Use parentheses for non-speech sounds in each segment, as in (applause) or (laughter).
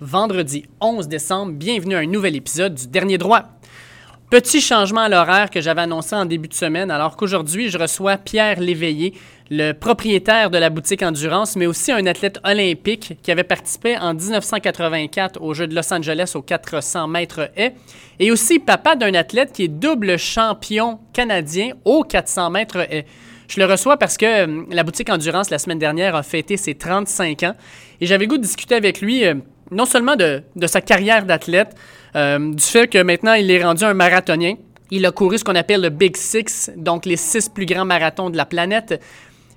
vendredi 11 décembre. Bienvenue à un nouvel épisode du Dernier Droit. Petit changement à l'horaire que j'avais annoncé en début de semaine, alors qu'aujourd'hui, je reçois Pierre Léveillé, le propriétaire de la boutique Endurance, mais aussi un athlète olympique qui avait participé en 1984 aux Jeux de Los Angeles aux 400 mètres haies, et aussi papa d'un athlète qui est double champion canadien aux 400 mètres haies. Je le reçois parce que euh, la boutique Endurance, la semaine dernière, a fêté ses 35 ans, et j'avais goût de discuter avec lui euh, non seulement de, sa carrière d'athlète, euh, du fait que maintenant il est rendu un marathonien. Il a couru ce qu'on appelle le Big Six, donc les six plus grands marathons de la planète,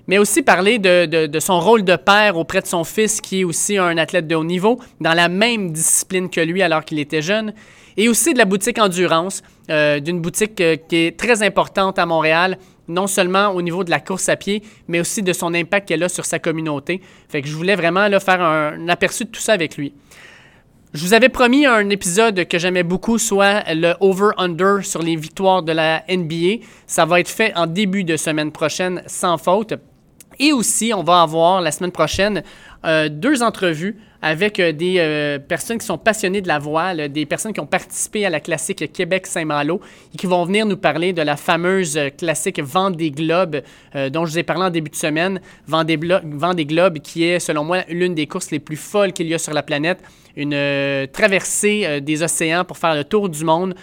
mais aussi parler de, son rôle de père auprès de son fils, qui est aussi un athlète de haut niveau, dans la même discipline que lui alors qu'il était jeune, et aussi de la boutique Endurance, euh, d'une boutique euh, qui est très importante à Montréal, non seulement au niveau de la course à pied, mais aussi de son impact qu'elle a sur sa communauté. Fait que je voulais vraiment faire un, aperçu de tout ça avec lui. Je vous avais promis un épisode que j'aimais beaucoup, soit le over-under sur les victoires de la NBA. Ça va être fait en début de semaine prochaine, sans faute. Et aussi, on va avoir la semaine prochaine euh, deux entrevues avec euh, des euh, personnes qui sont passionnées de la voile, des personnes qui ont participé à la classique Québec-Saint-Malo et qui vont venir nous parler de la fameuse classique Vendée Globe dont je vous ai parlé en début de semaine. Vendée, Vendée Globe qui est, selon moi, l'une des courses les plus folles qu'il y a sur la planète. Une traversée des océans pour faire le tour du monde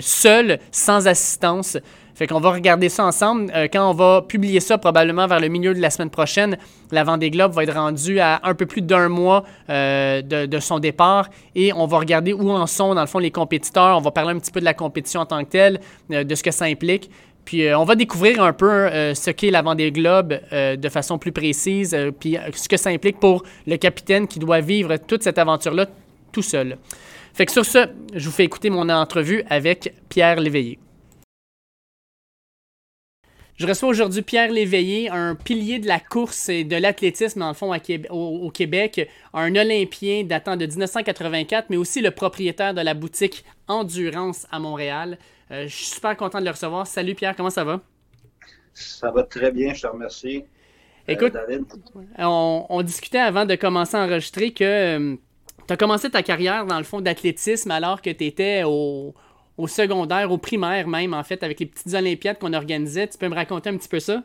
seul, sans assistance. Fait qu'on va regarder ça ensemble. Euh, quand on va publier ça, probablement vers le milieu de la semaine prochaine, la Vendée Globe va être rendue à un peu plus d'un mois euh, de, son départ et on va regarder où en sont, dans le fond, les compétiteurs. On va parler un petit peu de la compétition en tant que telle, euh, de ce que ça implique. Puis on va découvrir un peu ce qu'est la Vendée Globe de façon plus précise, puis ce que ça implique pour le capitaine qui doit vivre toute cette aventure-là tout seul. Fait que sur ce, je vous fais écouter mon entrevue avec Pierre Léveillé. Je reçois aujourd'hui Pierre Léveillé, un pilier de la course et de l'athlétisme, dans le fond, au, Québec, un Olympien datant de 1984, mais aussi le propriétaire de la boutique Endurance à Montréal. Euh, je suis super content de le recevoir. Salut Pierre, comment ça va? Ça va très bien, je te remercie. Euh, Écoute, On, discutait avant de commencer à enregistrer que euh, tu as commencé ta carrière, dans le fond, d'athlétisme alors que tu étais au, au secondaire, au primaire même, en fait, avec les petites Olympiades qu'on organisait. Tu peux me raconter un petit peu ça?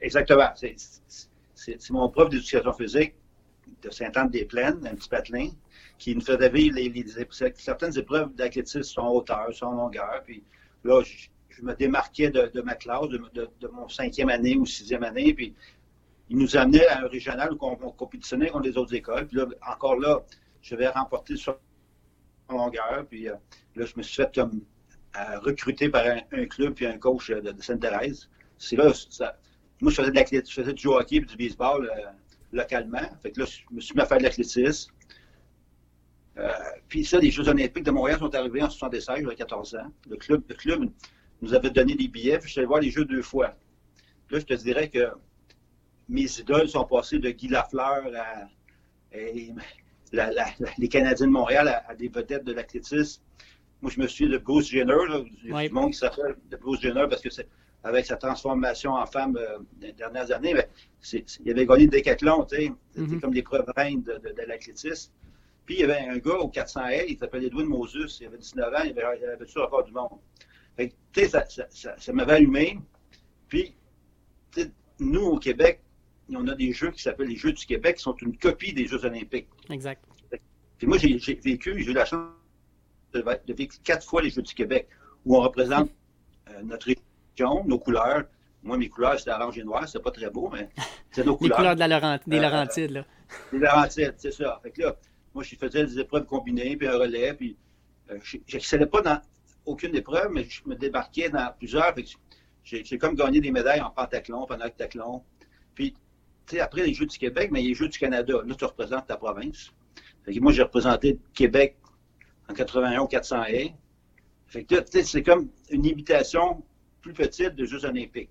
Exactement. C'est mon prof d'éducation physique de Saint-Anne-des-Plaines, un petit patelin, qui nous faisait vivre les, certaines épreuves d'athlétisme sont hauteur, sont longueur. Puis là, je, me démarquais de, ma classe, de, mon cinquième année ou sixième année. Puis il nous amenait à un régional où on, compétitionnait contre les autres écoles. Puis là, encore là, je vais remporter sur longueur. Puis euh, là, je me suis fait comme euh, recruter par un, club puis un coach de, Sainte-Thérèse. C'est là, moi, je faisais, de je faisais du hockey et du baseball euh, localement. Fait que là, je me suis mis à faire de l'athlétisme. puis ça, les Jeux olympiques de Montréal sont arrivés en 76, j'avais 14 ans. Le club, le club nous avait donné des billets, puis je suis allé voir les Jeux deux fois. Là, je te dirais que mes idoles sont passées de Guy Lafleur à, les Canadiens de Montréal à, des vedettes de l'athlétisme. Moi, je me suis de Bruce Jenner, il y a du monde qui s'appelle de Bruce Jenner parce que c'est avec sa transformation en femme euh, des dernières années, mais il avait gagné le décathlon, tu sais, c'était mm-hmm. comme l'épreuve reine de, de, l'athlétisme. Puis il y avait un gars au 400 L, il s'appelait Edwin Moses, il avait 19 ans, il avait, il avait tout le record du monde. tu sais, ça, ça, ça m'avait allumé. Puis, nous, au Québec, on a des jeux qui s'appellent les Jeux du Québec, qui sont une copie des Jeux olympiques. Exact. Puis moi, j'ai vécu, j'ai eu la chance de, vivre quatre fois les Jeux du Québec, où on représente euh, notre région, nos couleurs. Moi, mes couleurs, c'était orange et noir, c'était pas très beau, mais c'est nos (laughs) couleurs. les couleurs de la des euh, Laurentides, là. Des Laurentides, c'est ça. Fait que là, moi, je faisais des épreuves combinées, puis un relais, puis euh, je n'excellais pas dans aucune épreuve, mais je me débarquais dans plusieurs. J'ai comme gagné des médailles en pentathlon, pentathlon. Puis après les Jeux du Québec, mais les Jeux du Canada, là, tu représentes ta province. moi, j'ai représenté Québec en 81 au 400 haies. Fait que c'est comme une imitation plus petite des Jeux olympiques.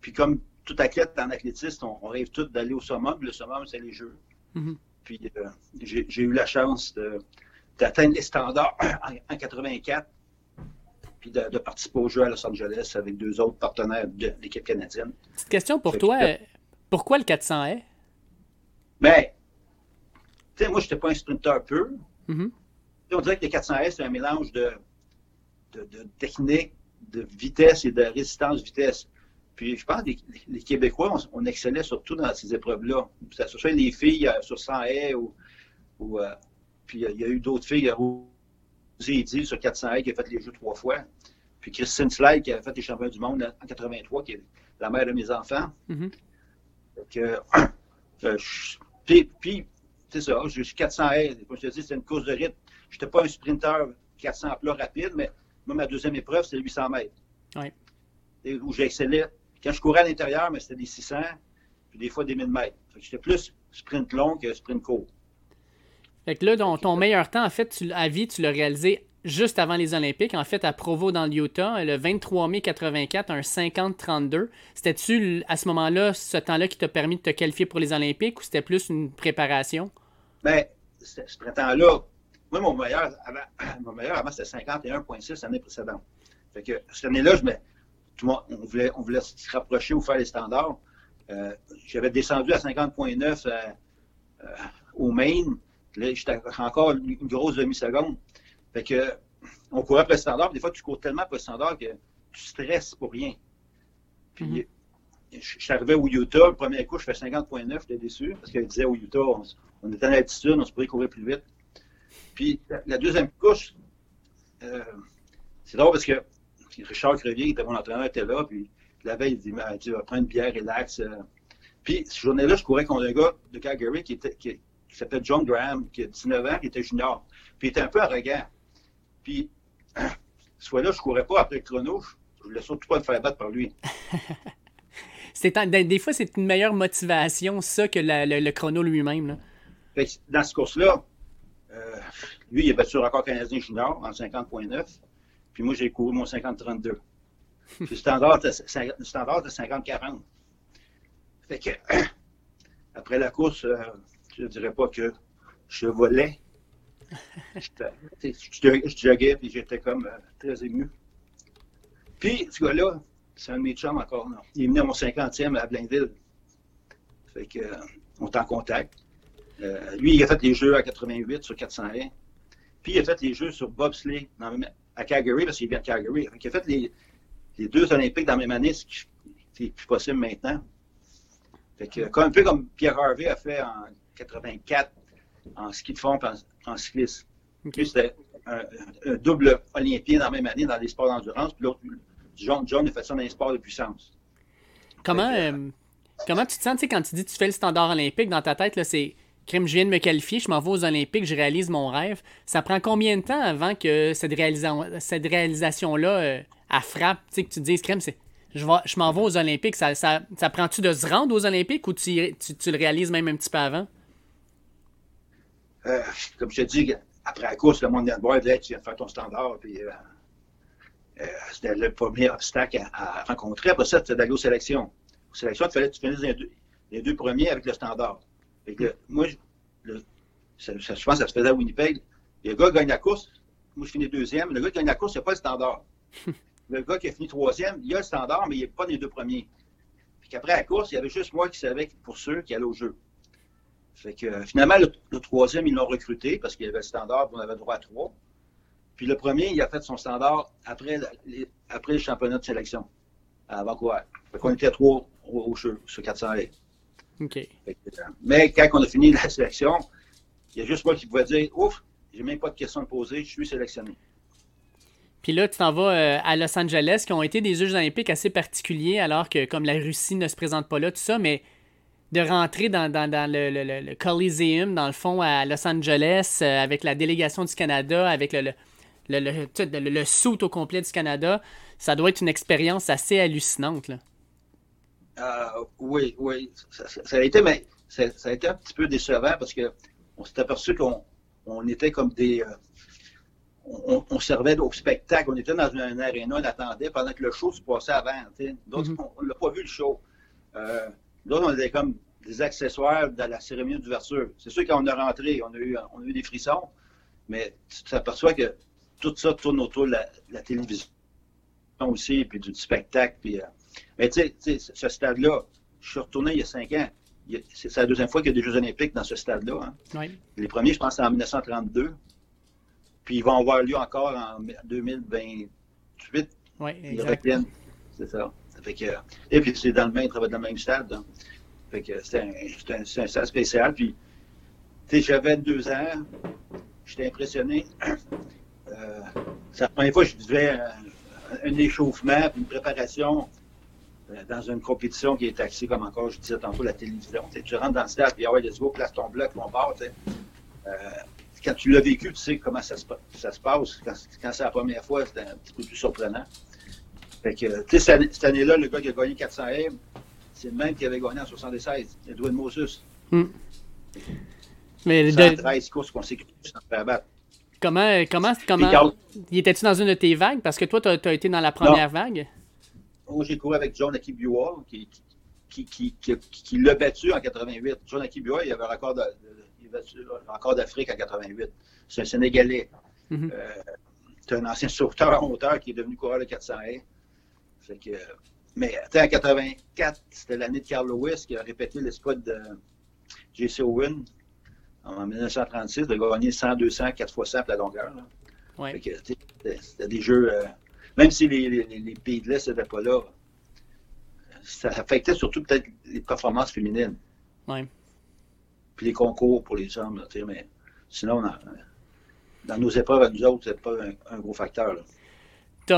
Puis comme tout athlète en athlétisme, on, rêve tous d'aller au summum. Le summum, c'est les Jeux. Mm-hmm. Puis euh, j'ai eu la chance d'atteindre les standards en, 84 puis de, participer aux Jeux à Los Angeles avec deux autres partenaires de l'équipe canadienne. Petite question pour toi. Pourquoi le 400 haies? Mais, sais, moi, je n'étais pas un sprinter pur. Mhm. On dirait que les 400S, c'est un mélange de, de, de technique, de vitesse et de résistance-vitesse. Puis je pense que les, Québécois, on, excellait surtout dans ces épreuves-là. Que ce soit les filles euh, sur 100 haies ou. ou euh, puis il y a eu d'autres filles, Rosie dit sur 400 haies qui a fait les jeux trois fois. Puis Christine Slide qui a fait les champions du monde en 83, qui est la mère de mes enfants. Mm-hmm. euh, (clears throat) puis, puis c'est ça, je suis 400 haies. Comme je te dis, c'est une course de rythme. Je n'étais pas un sprinter 400 plats rapide, mais moi, ma deuxième épreuve, c'est 800 mètres. Oui. Où j'excellais quand je courais à l'intérieur, mais c'était des 600, puis des fois des 1000 mètres. J'étais plus sprint long que sprint court. Fait que là, ton, ton meilleur temps, en fait, tu, à vie, tu l'as réalisé juste avant les Olympiques, en fait, à Provo, dans l'Utah, le 23 mai 84, un 50-32. C'était-tu, à ce moment-là, ce temps-là qui t'a permis de te qualifier pour les Olympiques ou c'était plus une préparation? Bien, ce printemps-là, moi, mon meilleur avant, (clears throat) mon meilleur avant c'était 51,6 l'année précédente. Fait que cette année-là, je me, on voulait, on voulait se rapprocher ou faire les standards. Euh, j'avais descendu à 50.9 euh, euh, au main. Là, j'étais encore une grosse demi-seconde. Fait que, on courait après le standard. Des fois, tu cours tellement après le standard que tu stresses pour rien. Puis, mm-hmm. je suis arrivé au Utah. Le premier coup, je fais 50.9. J'étais déçu parce qu'il disait au Utah, on, était en altitude, on se pouvait courir plus vite. Puis, la, deuxième couche, c'est drôle parce que Richard Crevier, qui était mon entraîneur, était là. Puis la veille, il dit, tu vas prendre une bière, relax. Euh. Puis cette journée-là, je courais contre un gars de Calgary qui, était, qui, s'appelait John Graham, qui a 19 ans, qui était junior. Puis il était un peu arrogant. Puis, (clears throat) soit là, je courais pas après le chrono. Je voulais surtout pas me faire battre par lui. (laughs) des fois, c'est une meilleure motivation, ça, que le, chrono lui-même. Dans ce course-là, euh, lui, il a battu le record canadien junior en 50.9. Puis moi, j'ai couru mon 50-32. Puis le standard, de 50-40. Fait que, (clears throat) après la course, euh, je ne dirais pas que je volais. Je joguais, puis j'étais comme euh, très ému. Puis, ce gars-là, c'est un de mes chums encore. Il est venu à mon 50e à Blainville. Fait que, euh, on est en contact. lui, il a fait les jeux à 88 sur 401. Puis, il a fait les jeux sur bobsleigh dans, à Calgary, parce qu'il vient de Calgary. Il a fait les, deux Olympiques dans la même année, ce qui n'est plus possible maintenant. Fait que, un peu comme Pierre Harvey a fait en 84 en ski de fond en, en cyclisme. C'était un, double olympien dans la même année dans les sports d'endurance, puis l'autre, John, John a fait ça dans les sports de puissance. Comment, euh, comment tu te sens quand tu dis que tu fais le standard olympique dans ta tête, là, c'est crime, je viens de me qualifier, je m'en vais aux Olympiques, je réalise mon rêve. Ça prend combien de temps avant que cette, cette réalisation-là, euh, frappe, tu sais, que tu te dises, crime, c'est je, je m'en vais aux Olympiques. Ça, ça, ça prend-tu de se rendre aux Olympiques ou tu, tu, le réalises même un petit peu avant? Euh, comme je te dis, après la course, le monde vient de boire, tu viens de faire ton standard. Puis, euh, euh, c'était le premier obstacle à, rencontrer. Après ça, c'était d'aller aux sélections. Aux sélections, il fallait que tu finisses les deux, les deux premiers avec le standard moi, je, pense que ça se faisait à Winnipeg. Le gars gagne la course. Moi, je finis deuxième. Le gars qui gagne la course, il n'y a pas le standard. (laughs) le gars qui a fini troisième, il a le standard, mais il n'est pas dans les deux premiers. Puis qu'après la course, il y avait juste moi qui savais pour ceux qui allaient au jeu. Fait que finalement, le, troisième, ils l'ont recruté parce qu'il y avait le standard, on avait droit à trois. Puis le premier, il a fait son standard après, les, après le championnat de sélection à Vancouver. Fait qu'on était à trois au, jeu sur 400 mais quand on a fini la sélection, il y a juste moi qui pouvais dire Ouf, j'ai même pas de questions à poser, je suis sélectionné. Puis là, tu t'en vas euh, à Los Angeles, qui ont été des Jeux olympiques assez particuliers, alors que comme la Russie ne se présente pas là, tout ça, mais de rentrer dans, le, le, Coliseum, dans le fond, à Los Angeles, euh, avec la délégation du Canada, avec le, le, le, au complet du Canada, ça doit être une expérience assez hallucinante. Là. Euh, oui, oui. Ça, a été, mais ça, a été un petit peu décevant parce qu'on s'est aperçu qu'on on était comme des. Euh, on, servait au spectacle. On était dans un, aréna, on attendait pendant que le show se passait avant. D'autres, mm-hmm. on n'a pas vu le show. Euh, d'autres, on était comme des accessoires de la cérémonie d'ouverture. C'est sûr qu'on est rentré, on a, eu, on a eu des frissons, mais tu t'aperçois que tout ça tourne autour de la, télévision aussi, puis du spectacle. Puis, mais tu sais, ce stade-là, je suis retourné il y a cinq ans. c'est la deuxième fois qu'il y a des Jeux olympiques dans ce stade-là. Hein. Les premiers, je pense, c'est en 1932. Puis ils vont avoir lieu encore en 2028. Oui, exact. C'est ça. Et puis c'est dans le même, dans le même stade. Hein. Fait que c'est un, stade spécial. Puis, j'avais deux ans. J'étais impressionné. (clears throat) Euh, la première fois que je vivais un, échauffement, une préparation euh, dans une compétition qui est axée, comme encore je disais tantôt, la télévision. tu rentres dans le stade, puis ah ouais, let's go, place ton bloc, on part. Euh, quand tu l'as vécu, tu sais comment ça se, ça se passe. Quand, c'est la première fois, c'était un petit peu plus surprenant. Fait que, tu sais, cette, année-là, le gars qui a gagné 400 M, c'est le même qui avait gagné en 76, Edwin Moses. Hmm. Mais de... 13 courses consécutives sans faire battre. Comment, comment, comment, il était-tu dans une de tes vagues? Parce que toi, tu as, été dans la première vague. Moi, j'ai couru avec John Aki qui, qui, qui, qui, l'a battu en 88. John Aki il avait un record de, encore d'Afrique en 88. C'est un Sénégalais. Mm-hmm. Euh, c'est un ancien sauveteur en hauteur qui est devenu coureur de 400 fait que, Mais en 84, c'était l'année de Carl Lewis qui a répété l'espoir de J.C. Owen en 1936 de gagner 100, 200, 4 fois 100 la longueur. C'était des jeux, euh, même si les, les, pays de l'Est n'étaient pas là, ça affectait surtout peut-être les performances féminines. Ouais puis les concours pour les hommes. mais sinon, dans, nos épreuves à nous autres, c'est pas un, gros facteur.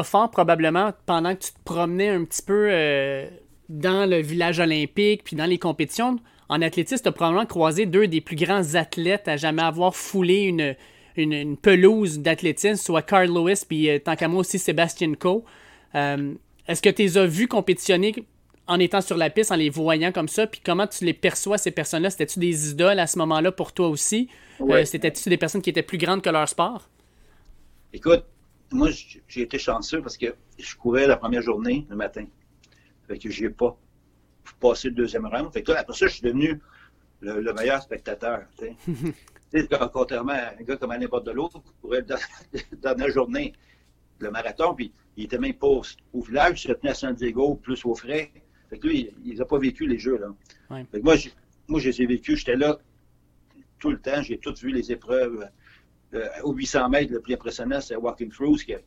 Fort probablement, pendant que tu te promenais un petit peu euh, dans le village olympique, puis dans les compétitions, en athlétisme, tu as probablement croisé deux des plus grands athlètes à jamais avoir foulé une, une, pelouse d'athlétisme, soit Carl Lewis, puis euh, tant qu'à moi aussi Sébastien Coe. Euh, est-ce que tu les as vus compétitionner en étant sur la piste, en les voyant comme ça, puis comment tu les perçois, ces personnes-là? C'était-tu des idoles à ce moment-là pour toi aussi? Euh, c'était-tu des personnes qui étaient plus grandes que leur sport? Écoute, moi, j'ai été chanceux parce que je courais la première journée le matin. Fait que j'ai pas passé le deuxième round. Fait que après ça, je suis devenu le, meilleur spectateur. (laughs) contrairement à un gars comme n'importe de l'autre, qui courait la (laughs) dernière journée le marathon, puis il était même pas au, village, il se tenait à San Diego, plus au frais. Fait que lui, il n'a pas vécu les jeux, là. moi, moi, je les ai vécus, j'étais là tout le temps, j'ai tout vu les épreuves. Euh, au 800 mètres, le plus impressionnant, c'est Walking Through, qui a,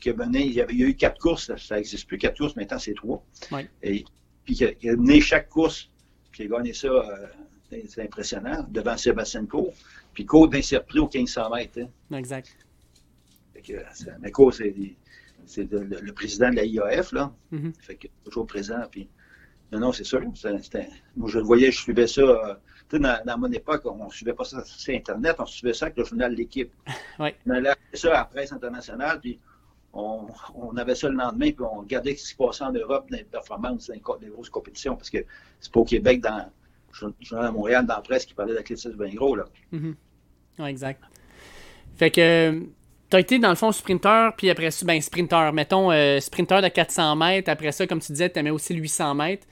qui, a, mené, il y, avait, eu quatre courses, ça n'existe plus, quatre courses, maintenant c'est trois. Et puis il a, mené chaque course, puis il a gagné ça, euh, c'est impressionnant, devant Sébastien Coe. Puis Coe bien surpris au 1500 mètres. Hein. Exact. mais Coe, c'est c'est le, président de la IAF, là. Mm-hmm. Fait que toujours présent. Puis, non, non, c'est sûr. moi, je le voyais, je suivais ça. Euh, dans, dans, mon époque, on ne suivait pas ça sur Internet, on suivait ça avec le journal L'équipe. (laughs) Ouais. On allait ça à la presse internationale, puis on, on, avait ça le lendemain, puis on regardait ce qui se passait en Europe dans les performances, dans les, grosses compétitions, parce que c'est pas au Québec, dans, je suis à Montréal, dans la presse, qui parlait d'athlétisme bien gros. Là. Mm-hmm. Oui, exact. Fait que tu as été dans le fond sprinter, puis après ça, ben sprinter, mettons euh, sprinter de 400 mètres. Après ça, comme tu disais, tu aimais aussi le 800 mètres.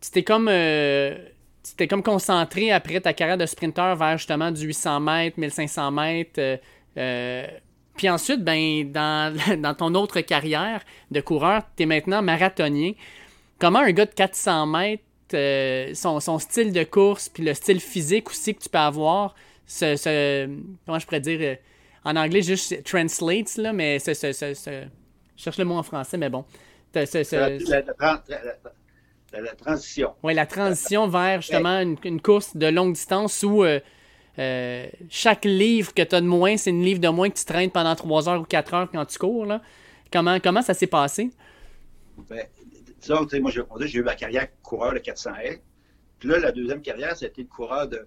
Tu t'es comme, euh, comme concentré après ta carrière de sprinter vers justement du 800 mètres, 1500 mètres. Euh, puis ensuite, ben, dans, (laughs) dans, ton autre carrière de coureur, tu es maintenant marathonien. Comment un gars de 400 mètres, son, son, style de course, puis le style physique aussi que tu peux avoir, ce comment je pourrais dire en anglais, juste translates, là, mais c'est. Je cherche le mot en français, mais bon. Transition. Oui, la transition vers justement une, course de longue distance où euh, euh, chaque livre que tu as de moins, c'est une livre de moins que tu traînes pendant 3 heures ou 4 heures quand tu cours. Là. Comment, comment ça s'est passé? Ben, disons, moi, j'ai eu ma carrière coureur de 400 L. Puis là, la deuxième carrière, c'était le coureur de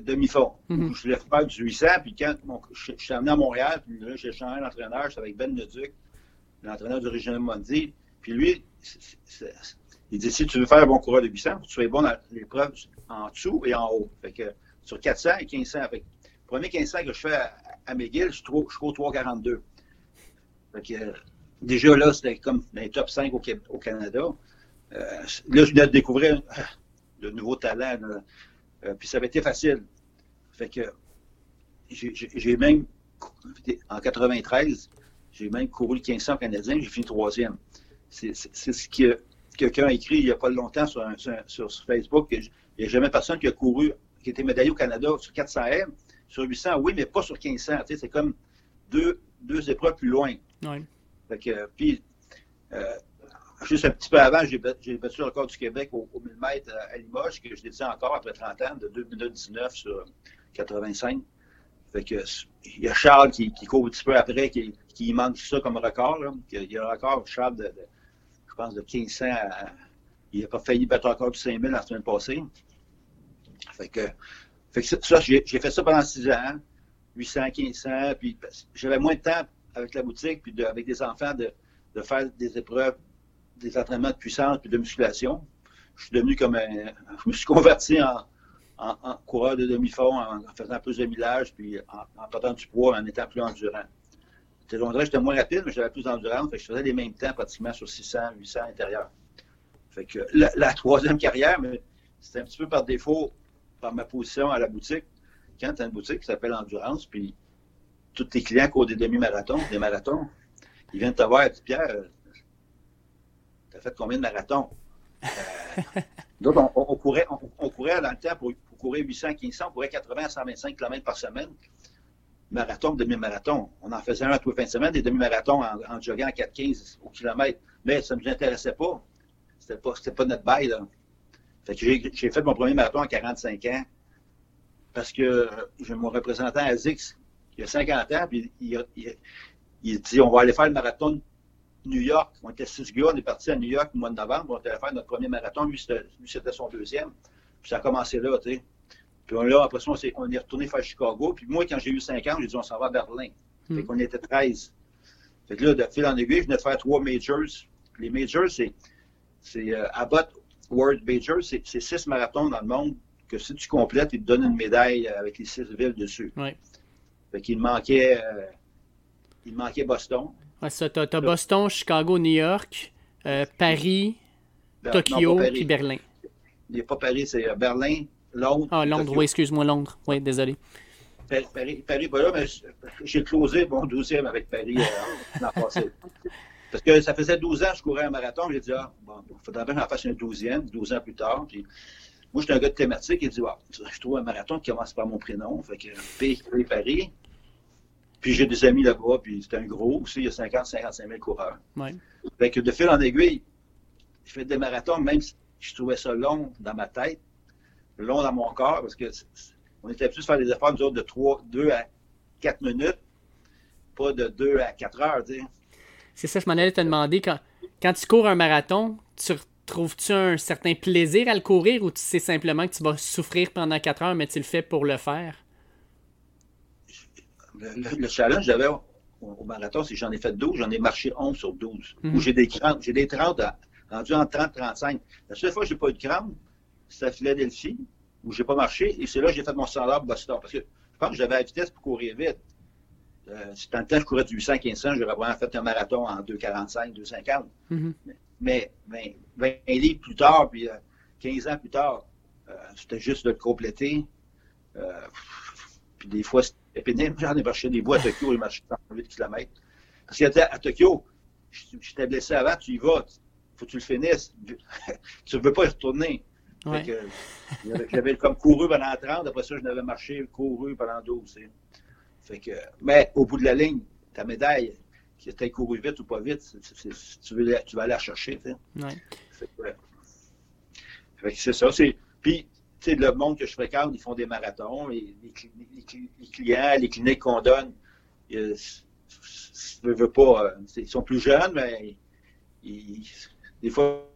demi-fond. Mhm. Je voulais faire du 800, puis quand je, suis amené à Montréal, puis là, j'ai changé d'entraîneur, j'étais avec Ben Leduc, l'entraîneur du Régional Mondi, puis lui, il dit si tu veux faire un bon coureur de 800, tu sois bon dans l'épreuve en dessous et en haut. Fait que sur 400 et 1500. Fait que, le premier 1500 que je fais à, McGill, je, je cours 3,42. Fait que, déjà là, c'était comme dans les top 5 au, Canada. Euh, là, je venais de découvrir le nouveau talent. Euh, puis ça avait été facile. Fait que j'ai même, en 93, j'ai même couru le 1500 canadien, j'ai fini troisième. C'est ce qui quelqu'un a écrit il n'y a pas longtemps sur, sur, Facebook qu'il n'y a jamais personne qui a couru, qui était médaillé au Canada sur 400 m, sur 800, oui, mais pas sur 1500. C'est comme deux, deux épreuves plus loin. Oui. puis, euh, juste un petit peu avant, j'ai battu le record du Québec au, 1000 mètres à Limoges, que je détiens encore après 30 ans, de 2 minutes 19 sur 85. Fait que, il y a Charles qui, court un petit peu après, qui, qui manque ça comme record. Là. Il y a un record, Charles, de, je pense, de 1500 à, Il pas failli battre encore du 5000 la semaine passée. Fait fait que ça, j'ai fait ça pendant 6 ans, 800, 1500, puis j'avais moins de temps avec la boutique, puis avec des enfants, de, de faire des épreuves, des entraînements de puissance, puis de musculation. Je suis devenu comme un. Je me suis converti en, en, coureur de demi-fond, en, faisant plus de millage, puis en, portant du poids, en étant plus endurant. J'étais moins rapide, mais j'avais plus d'endurance, fait que je faisais les mêmes temps pratiquement sur 600, 800 intérieurs. Fait que la, troisième carrière, c'était un petit peu par défaut, par ma position à la boutique. Quand tu as une boutique qui s'appelle Endurance, puis tous tes clients courent des demi-marathons, des marathons, ils viennent te voir et disent Pierre, tu as fait combien de marathons? Euh, (laughs) donc, on, courait, on, courait dans le temps pour, courir 800, 1500, on courait 80 à 125 km par semaine. Marathon, demi-marathon. On en faisait un à tous les fins de semaine, des demi-marathons en, en joguant à 4,15 au kilomètre. Mais ça ne nous intéressait pas. C'était pas, pas notre bail. Fait j'ai fait mon premier marathon à 45 ans parce que j'ai mon représentant à Zix, il a 50 ans, puis il, il, dit on va aller faire le marathon New York. On était six gars, on est parti à New York au mois de novembre, on allait faire notre premier marathon. Lui, c'était son deuxième. Puis ça a commencé là, tu sais. Puis là, après ça, on est, on est retourné faire Chicago. Puis moi, quand j'ai eu 5 ans, j'ai dit on s'en va à Berlin. Fait hmm. qu'on était 13. Fait que là, de fil en aiguille, je venais de faire trois majors. Les majors, c'est, c'est euh, Abbott World Majors, c'est, six marathons dans le monde que si tu complètes, ils te donnent une médaille avec les six villes dessus. Oui. Fait qu'il manquait, euh, il manquait Boston. Ouais, ça, t'as, Boston, Chicago, New York, euh, Paris, Tokyo, puis Berlin. Il n'y a pas Paris, c'est Berlin, Londres. Ah, Londres, oui, excuse-moi, Londres. Oui, désolé. Paris, Paris, voilà, mais j'ai closé mon 12e avec Paris euh, (laughs) l'an passé. Parce que ça faisait 12 ans que je courais un marathon. J'ai dit, ah, bon, il faudrait bien que j'en fasse un 12e, 12 ans plus tard. Puis, moi, j'étais un gars de thématique. Il dit, ah, je trouve un marathon qui commence par mon prénom. Fait que P, Paris. Puis j'ai des amis là-bas, puis c'est un gros aussi, il y a 50, 55 000 coureurs. Ouais. Fait que de fil en aiguille, je fais des marathons, même si je trouvais ça long dans ma tête, long dans mon corps, parce que on était plus faire des efforts, nous autres, de 3, 2 à 4 minutes, pas de 2 à 4 heures, tu sais. C'est ça, je m'en allais te demander, quand, quand tu cours un marathon, tu trouves-tu un certain plaisir à le courir ou tu sais simplement que tu vas souffrir pendant 4 heures, mais tu le fais pour le faire? le, challenge que j'avais au, marathon, c'est que j'en ai fait 12, j'en ai marché 11 sur 12. Mhm. j'ai des crampes, j'ai des 30 rendus en 30-35. La seule fois que j'ai pas eu de crampes, c'est à Philadelphie, où j'ai pas marché, et c'est là que j'ai fait mon standard Boston. Parce que je pense que j'avais la vitesse pour courir vite. Euh, si tant de temps je courais du 800 1500, j'aurais vraiment fait un marathon en 2,45, 2,50. Mhm. Mais, mais 20 livres plus tard, puis 15 euh, ans plus tard, euh, c'était juste de le compléter. Euh, puis des fois, c'était pénible. J'en ai marché des bois à Tokyo, j'ai marché 108 km. Parce qu'à Tokyo, j'étais blessé avant, tu y vas, faut que tu le finisses. (laughs) tu ne veux pas y retourner. J'avais comme couru pendant 30, après ça, je n'avais marché, couru pendant 12. Fait que, mais au bout de la ligne, ta médaille, que tu couru vite ou pas vite, tu, veux, tu vas aller la chercher. c'est ça. Puis, sais, le monde que je fréquente, ils font des marathons, et les, clients, les cliniques qu'on donne, ils, veut, pas, euh, ils sont plus jeunes, mais des fois,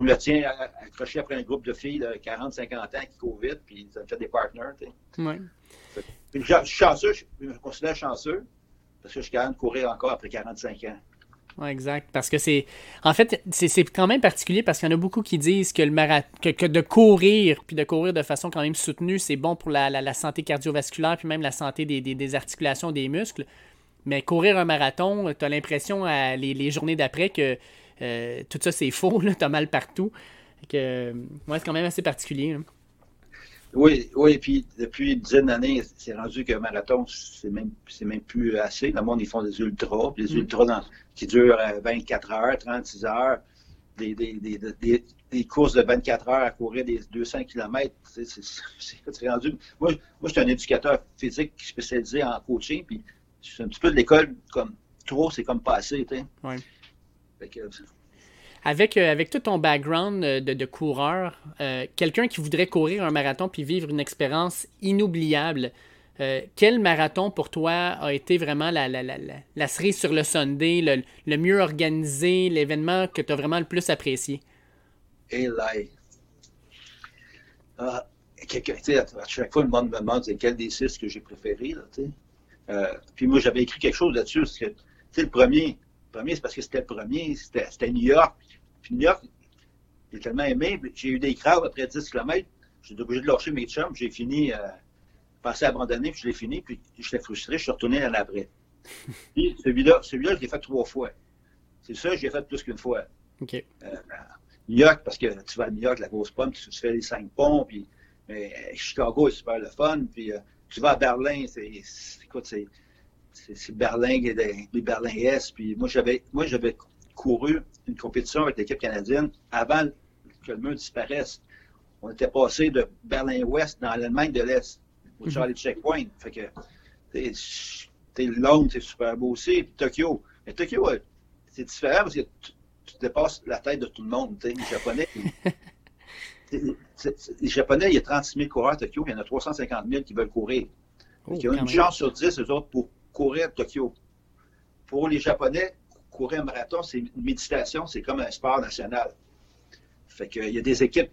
on me tient accroché après un groupe de filles de 40, 50 ans qui courent vite, puis ça me fait des partners. Ouais. Je suis chanceux, je me considère chanceux, parce que je suis capable de courir encore après 45 ans. Ouais, exact. Parce que c'est. En fait, c'est quand même particulier parce qu'il y en a beaucoup qui disent que, le que, de courir, puis de courir de façon quand même soutenue, c'est bon pour la, la, santé cardiovasculaire, puis même la santé des, des, des articulations, des muscles. Mais courir un marathon, tu as l'impression les, les, journées d'après que euh, tout ça c'est (laughs) faux, tu as mal partout. Que, ouais, c'est quand même assez particulier. Oui, oui, et puis depuis une dizaine d'années, c'est rendu qu'un marathon, c'est même, même plus assez. Le monde, ils font des ultras, des mm. ultras qui durent 24 euh, heures, 36 heures. des, des, courses de 24 heures à courir des 200 km. (laughs) C'est rendu. Moi, moi je suis un éducateur physique spécialisé en coaching, puis c'est un petit peu de l'école comme trop, c'est comme passé. Oui. Avec, euh, avec tout ton background euh, de, coureur, euh, quelqu'un qui voudrait courir un marathon puis vivre une expérience inoubliable, quel marathon pour toi a été vraiment la, la, la, la cerise sur le Sunday, le, le mieux organisé, l'événement que tu as vraiment le plus apprécié? Et là, ah, à chaque fois, le monde me demande c'est quel des six que j'ai préféré. Là, puis moi, j'avais écrit quelque chose là-dessus. Parce que, le premier, premier c'est parce que c'était le premier, c'était New York. Puis New York, j'ai tellement aimé, j'ai eu des crowds après 10 km. J'étais obligé de lâcher mes chums. J'ai fini, euh, passé à abandonner, puis je l'ai fini, puis j'étais frustré, je suis retourné l'année après. (laughs) puis celui-là, celui-là, je l'ai fait trois fois. C'est ça, j'ai fait plus qu'une fois. OK. Euh, New York, parce que tu vas à New York, la grosse pomme, tu, fais les cinq ponts, puis mais, Chicago, c'est super le fun, puis euh, tu vas à Berlin, c'est, écoute, c'est, c'est Berlin, les Berlin S. Puis moi, j'avais, moi, j'avais couru une compétition avec l'équipe canadienne avant que le mur disparaisse. On était passé de Berlin-Ouest dans l'Allemagne de l'Est, au Charlie mhm. Checkpoint. Fait que, t'es Londres, c'est super beau aussi. Puis Tokyo. Mais Tokyo, euh, c'est différent parce que tu, dépasses la tête de tout le monde. Les Japonais, (laughs) les Japonais, il y a 36 000 coureurs à Tokyo, il y en a 350 000 qui veulent courir. Oh, il y a une chance sur 10, eux autres, pour courir à Tokyo. Pour les Japonais, courir un marathon, c'est une méditation, c'est comme un sport national. Fait qu'il y a des équipes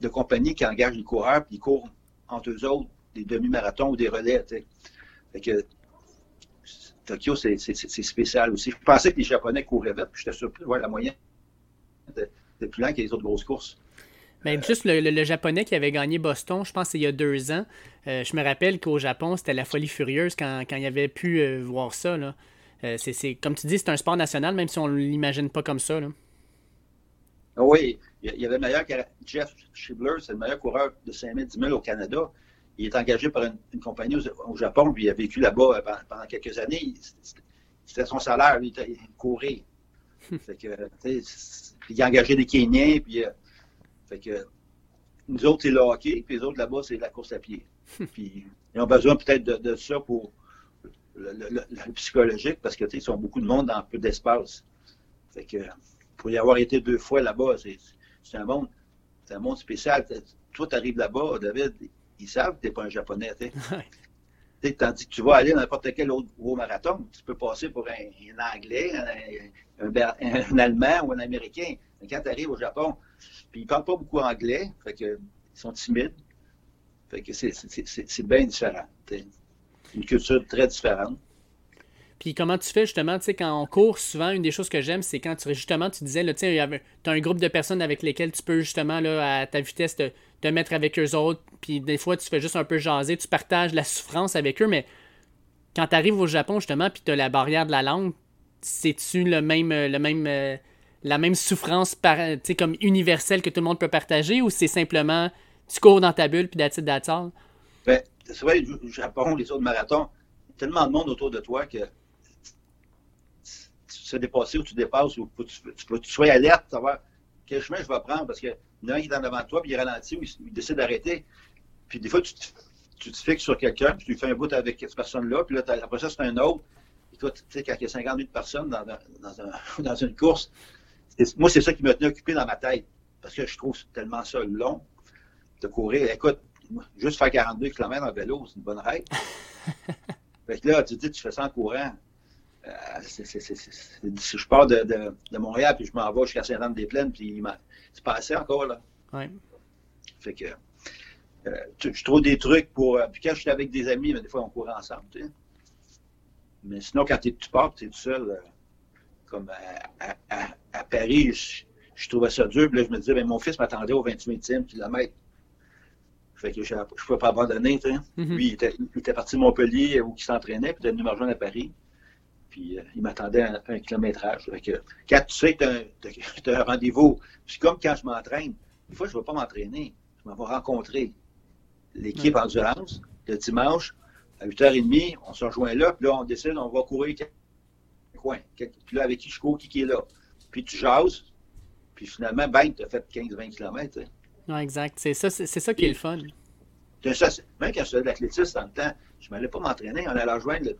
de compagnie qui engagent les coureurs, puis ils courent entre eux autres des demi-marathons ou des relais. Fait que Tokyo, c'est spécial aussi. Je pensais que les Japonais couraient vite, puis j'étais surpris de voir la moyenne de plus lent que les autres grosses courses. Mais juste le, japonais qui avait gagné Boston, je pense il y a deux ans. Euh, je me rappelle qu'au Japon, c'était la folie furieuse quand, quand il avait pu euh, voir ça. Là. Euh, c'est, comme tu dis, c'est un sport national, même si on ne l'imagine pas comme ça. Là. Oui, il y avait le meilleur Jeff Schibler, c'est le meilleur coureur de 5 000, 10 000 au Canada. Il est engagé par une, compagnie au, Japon, puis il a vécu là-bas pendant, quelques années. C'était son salaire, lui, il, courait. (laughs) fait que, il a engagé des Kenyans, puis fait que nous autres, c'est le hockey, puis les autres là-bas, c'est la course à pied. puis ils ont besoin peut-être de, ça pour le, psychologique, parce que ils sont beaucoup de monde dans peu d'espace. Fait que pour y avoir été deux fois là-bas, c'est un monde, c'est un monde spécial. Toi, tu arrives là-bas, David, ils savent que tu n'es pas un japonais. tandis que tu vas aller dans n'importe quel autre gros marathon, tu peux passer pour un, Anglais, un, Allemand ou un Américain. Mais quand tu arrives au Japon, puis ils ne parlent pas beaucoup anglais, fait que, ils sont timides. Fait que c'est bien différent. Une culture très différente. Puis comment tu fais justement, tu sais, quand on court, souvent, une des choses que j'aime, c'est quand tu justement, tu disais, tu as un groupe de personnes avec lesquelles tu peux justement, là, à ta vitesse, te, mettre avec eux autres. Puis des fois, tu fais juste un peu jaser, tu partages la souffrance avec eux, mais quand tu arrives au Japon, justement, puis tu as la barrière de la langue, c'est-tu le même, le même, euh, la même souffrance comme universelle que tout le monde peut partager ou c'est simplement tu cours dans ta bulle puis d'attitude d'attitude? Ben, c'est vrai, au Japon, les autres marathons, tellement de monde autour de toi que tu sais dépasser ou tu dépasses ou tu, tu, tu, sois alerte, savoir quel chemin je vais prendre parce que y en a un qui est en toi puis il ralentit ou il, décide d'arrêter. Puis des fois, tu, tu te fixes sur quelqu'un puis tu fais un bout avec cette personne-là puis là, après ça, c'est un autre. Écoute, tu sais, quand il y a 50 000 personnes dans, dans (laughs) une course, moi, c'est ça qui m'a tenu occupé dans ma tête. Parce que je trouve tellement ça long de courir. Écoute, juste faire 42 km en vélo, c'est une bonne règle. (laughs) fait que là, tu dis, tu fais ça en courant. Euh, je pars de, de, Montréal, puis je m'en vais jusqu'à Saint-Anne-des-Plaines, puis c'est passé encore, là. Ouais. Fait que euh, je trouve des trucs pour. Euh, puis quand je suis avec des amis, des fois, on court ensemble, tu sais. Mais sinon, quand tu pars, tu es tout seul, comme à, à Paris, je, trouvais ça dur. Puis là, je me disais, ben, mon fils m'attendait au 28e kilomètre. Fait que je ne pouvais pas abandonner. Lui, il était, il était, parti de Montpellier où il s'entraînait, puis il est venu me rejoindre à Paris. Puis euh, il m'attendait à, un kilométrage. Fait que, quand tu sais que tu as, un rendez-vous, c'est comme quand je m'entraîne. Des fois, je ne vais pas m'entraîner. Je m'en vais rencontrer l'équipe en endurance le dimanche à 8h30. On se rejoint là, puis là, on décide, on va courir coin. Puis là, avec qui je cours, qui, qui est là? Puis tu jases, Puis finalement, ben, tu as fait 15-20 km. Oui, exact. C'est ça, c'est, ça qui est le fun. même quand je faisais de l'athlétisme dans le temps, je ne m'allais pas m'entraîner. On allait rejoindre